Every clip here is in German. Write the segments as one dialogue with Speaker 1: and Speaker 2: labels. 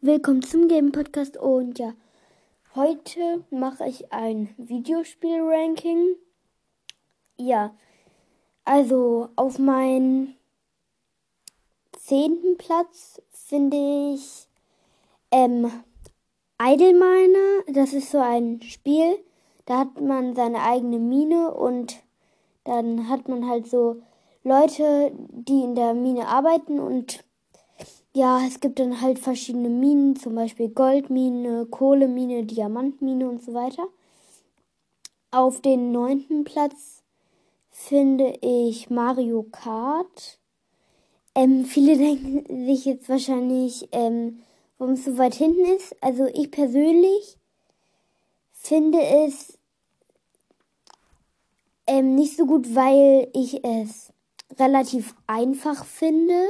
Speaker 1: Willkommen zum Game Podcast und ja, heute mache ich ein Videospiel-Ranking. Ja, also auf meinen zehnten Platz finde ich ähm, Idle Miner. Das ist so ein Spiel, da hat man seine eigene Mine und dann hat man halt so Leute, die in der Mine arbeiten und ja, es gibt dann halt verschiedene Minen, zum Beispiel Goldmine, Kohlemine, Diamantmine und so weiter. Auf den neunten Platz finde ich Mario Kart. Ähm, viele denken sich jetzt wahrscheinlich, ähm, warum es so weit hinten ist. Also ich persönlich finde es ähm, nicht so gut, weil ich es relativ einfach finde.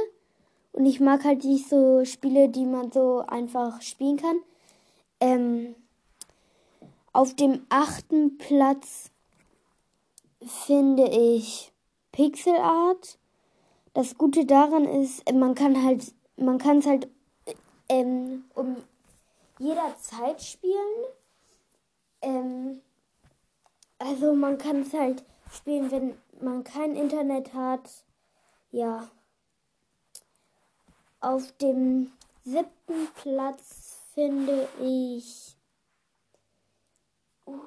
Speaker 1: Und ich mag halt nicht so Spiele, die man so einfach spielen kann. Ähm, auf dem achten Platz finde ich Pixel Art. Das Gute daran ist, man kann halt, man kann es halt ähm, um jederzeit spielen. Ähm, also man kann es halt spielen, wenn man kein Internet hat. Ja. Auf dem siebten Platz finde ich. Uh,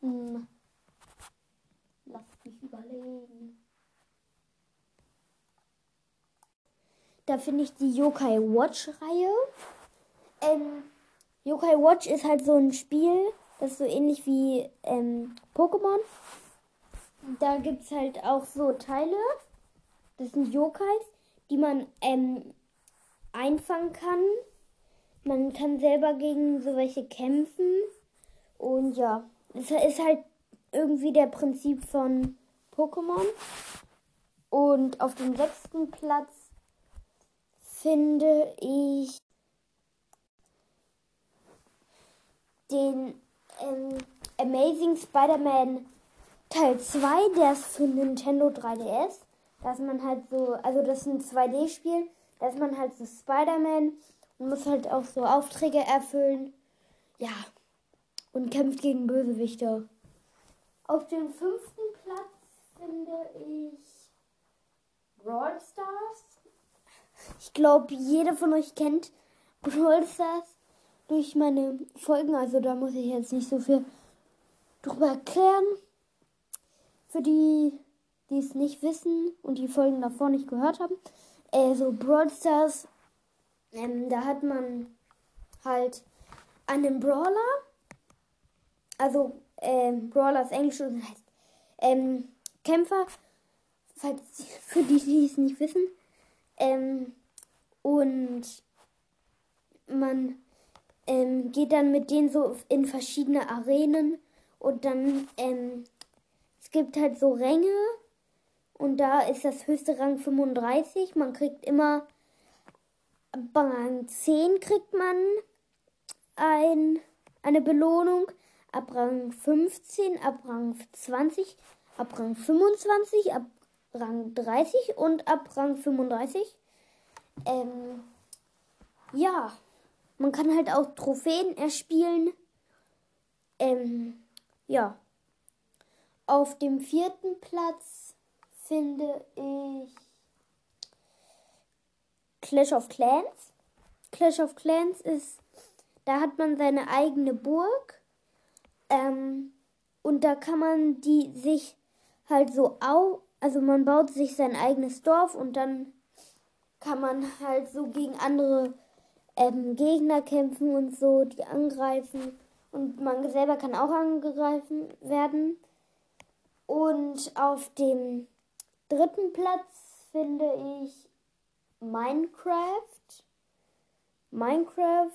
Speaker 1: hm, lass mich überlegen. Da finde ich die Yokai Watch Reihe. Ähm, Yokai Watch ist halt so ein Spiel, das ist so ähnlich wie ähm, Pokémon da gibt es halt auch so Teile. Das sind Yokais, die man ähm, einfangen kann. Man kann selber gegen so welche kämpfen. Und ja, es ist halt irgendwie der Prinzip von Pokémon. Und auf dem sechsten Platz finde ich den ähm, Amazing Spider-Man Teil 2, der ist für Nintendo 3DS. Da ist man halt so, also das ist ein 2D-Spiel. Da ist man halt so Spider-Man und muss halt auch so Aufträge erfüllen. Ja. Und kämpft gegen Bösewichte. Auf dem fünften Platz finde ich Brawl Stars. Ich glaube, jeder von euch kennt Brawl Stars durch meine Folgen. Also da muss ich jetzt nicht so viel drüber erklären. Für die, die es nicht wissen und die Folgen davor nicht gehört haben. Also Brawl Stars, ähm, da hat man halt einen Brawler. Also ähm, Brawler ist Englisch und heißt ähm, Kämpfer. Falls, für die, die es nicht wissen. Ähm, und man ähm, geht dann mit denen so in verschiedene Arenen und dann ähm, es gibt halt so Ränge und da ist das höchste Rang 35. Man kriegt immer bei Rang 10 kriegt man ein, eine Belohnung. Ab Rang 15, ab Rang 20, ab Rang 25, ab Rang 30 und ab Rang 35. Ähm, ja, man kann halt auch Trophäen erspielen. Ähm, ja. Auf dem vierten Platz finde ich Clash of Clans. Clash of Clans ist, da hat man seine eigene Burg. Ähm, und da kann man die sich halt so au, also man baut sich sein eigenes Dorf und dann kann man halt so gegen andere ähm, Gegner kämpfen und so, die angreifen. Und man selber kann auch angegriffen werden. Und auf dem dritten Platz finde ich Minecraft. Minecraft,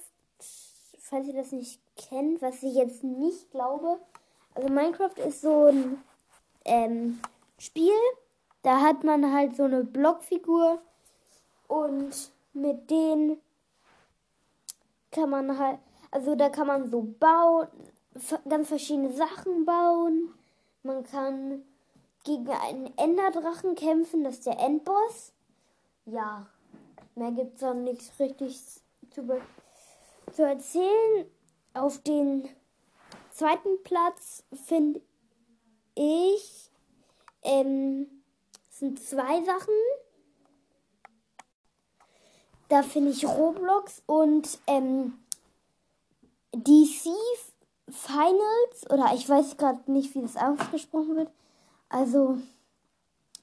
Speaker 1: falls ihr das nicht kennt, was ich jetzt nicht glaube. Also Minecraft ist so ein ähm, Spiel, da hat man halt so eine Blockfigur und mit denen kann man halt, also da kann man so bauen, ganz verschiedene Sachen bauen. Man kann gegen einen Enderdrachen kämpfen, das ist der Endboss. Ja, mehr gibt es auch nichts richtig zu, zu erzählen. Auf den zweiten Platz finde ich, ähm, sind zwei Sachen. Da finde ich Roblox und ähm, DC Finals oder ich weiß gerade nicht, wie das ausgesprochen wird. Also,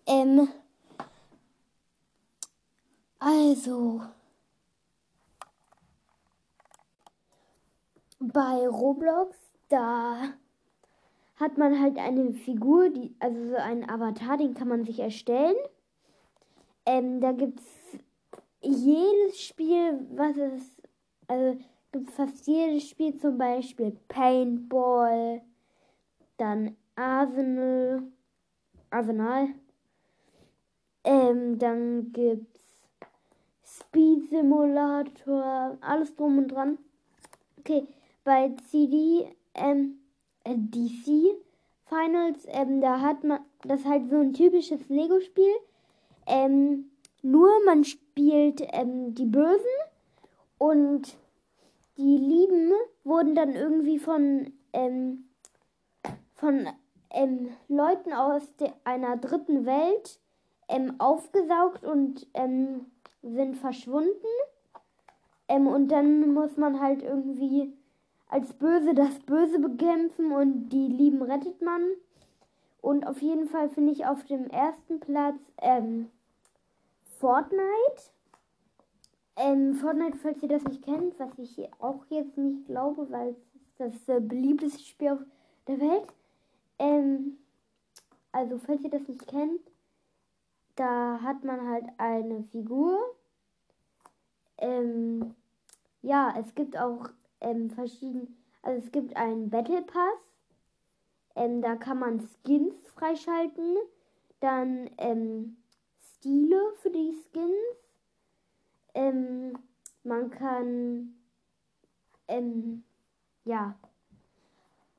Speaker 1: ähm, also, bei Roblox, da hat man halt eine Figur, die, also so einen Avatar, den kann man sich erstellen. Ähm, da gibt es jedes Spiel, was es, also fast jedes Spiel, zum Beispiel Paintball, dann Arsenal, Arsenal, ähm, dann gibt's Speed Simulator, alles drum und dran. Okay, bei CD, ähm, äh, DC Finals, ähm, da hat man, das ist halt so ein typisches Lego-Spiel. Ähm, nur man spielt ähm, die Bösen und die Lieben wurden dann irgendwie von, ähm, von ähm, Leuten aus einer dritten Welt ähm, aufgesaugt und ähm, sind verschwunden. Ähm, und dann muss man halt irgendwie als Böse das Böse bekämpfen und die Lieben rettet man. Und auf jeden Fall finde ich auf dem ersten Platz ähm, Fortnite. Ähm, Fortnite, falls ihr das nicht kennt, was ich auch jetzt nicht glaube, weil es ist das äh, beliebteste Spiel auf der Welt. Ähm, also, falls ihr das nicht kennt, da hat man halt eine Figur. Ähm, ja, es gibt auch ähm, verschiedene, also es gibt einen Battle Pass. Ähm, da kann man Skins freischalten. Dann ähm, Stile für die Skins. Ähm, man kann, ähm, ja,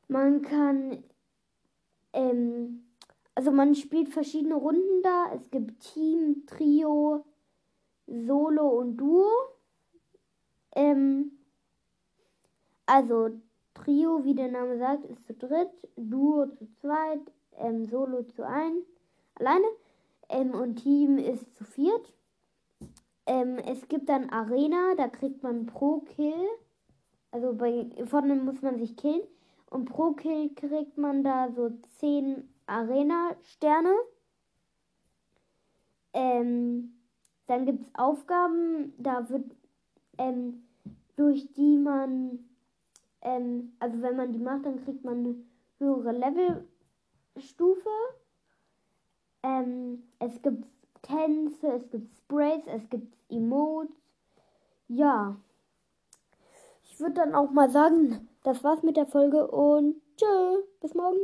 Speaker 1: man kann, ähm, also man spielt verschiedene Runden da. Es gibt Team, Trio, Solo und Duo. Ähm, also Trio, wie der Name sagt, ist zu dritt, Duo zu zweit, ähm, Solo zu ein, alleine ähm, und Team ist zu viert. Ähm, es gibt dann Arena, da kriegt man pro Kill, also bei vorne muss man sich killen und pro Kill kriegt man da so 10 Arena-Sterne. Ähm, dann gibt es Aufgaben, da wird ähm, durch die man ähm, also wenn man die macht, dann kriegt man eine höhere Levelstufe. Ähm, es gibt Tänze, es gibt Sprays, es gibt Emotes. Ja. Ich würde dann auch mal sagen, das war's mit der Folge und tschö, bis morgen.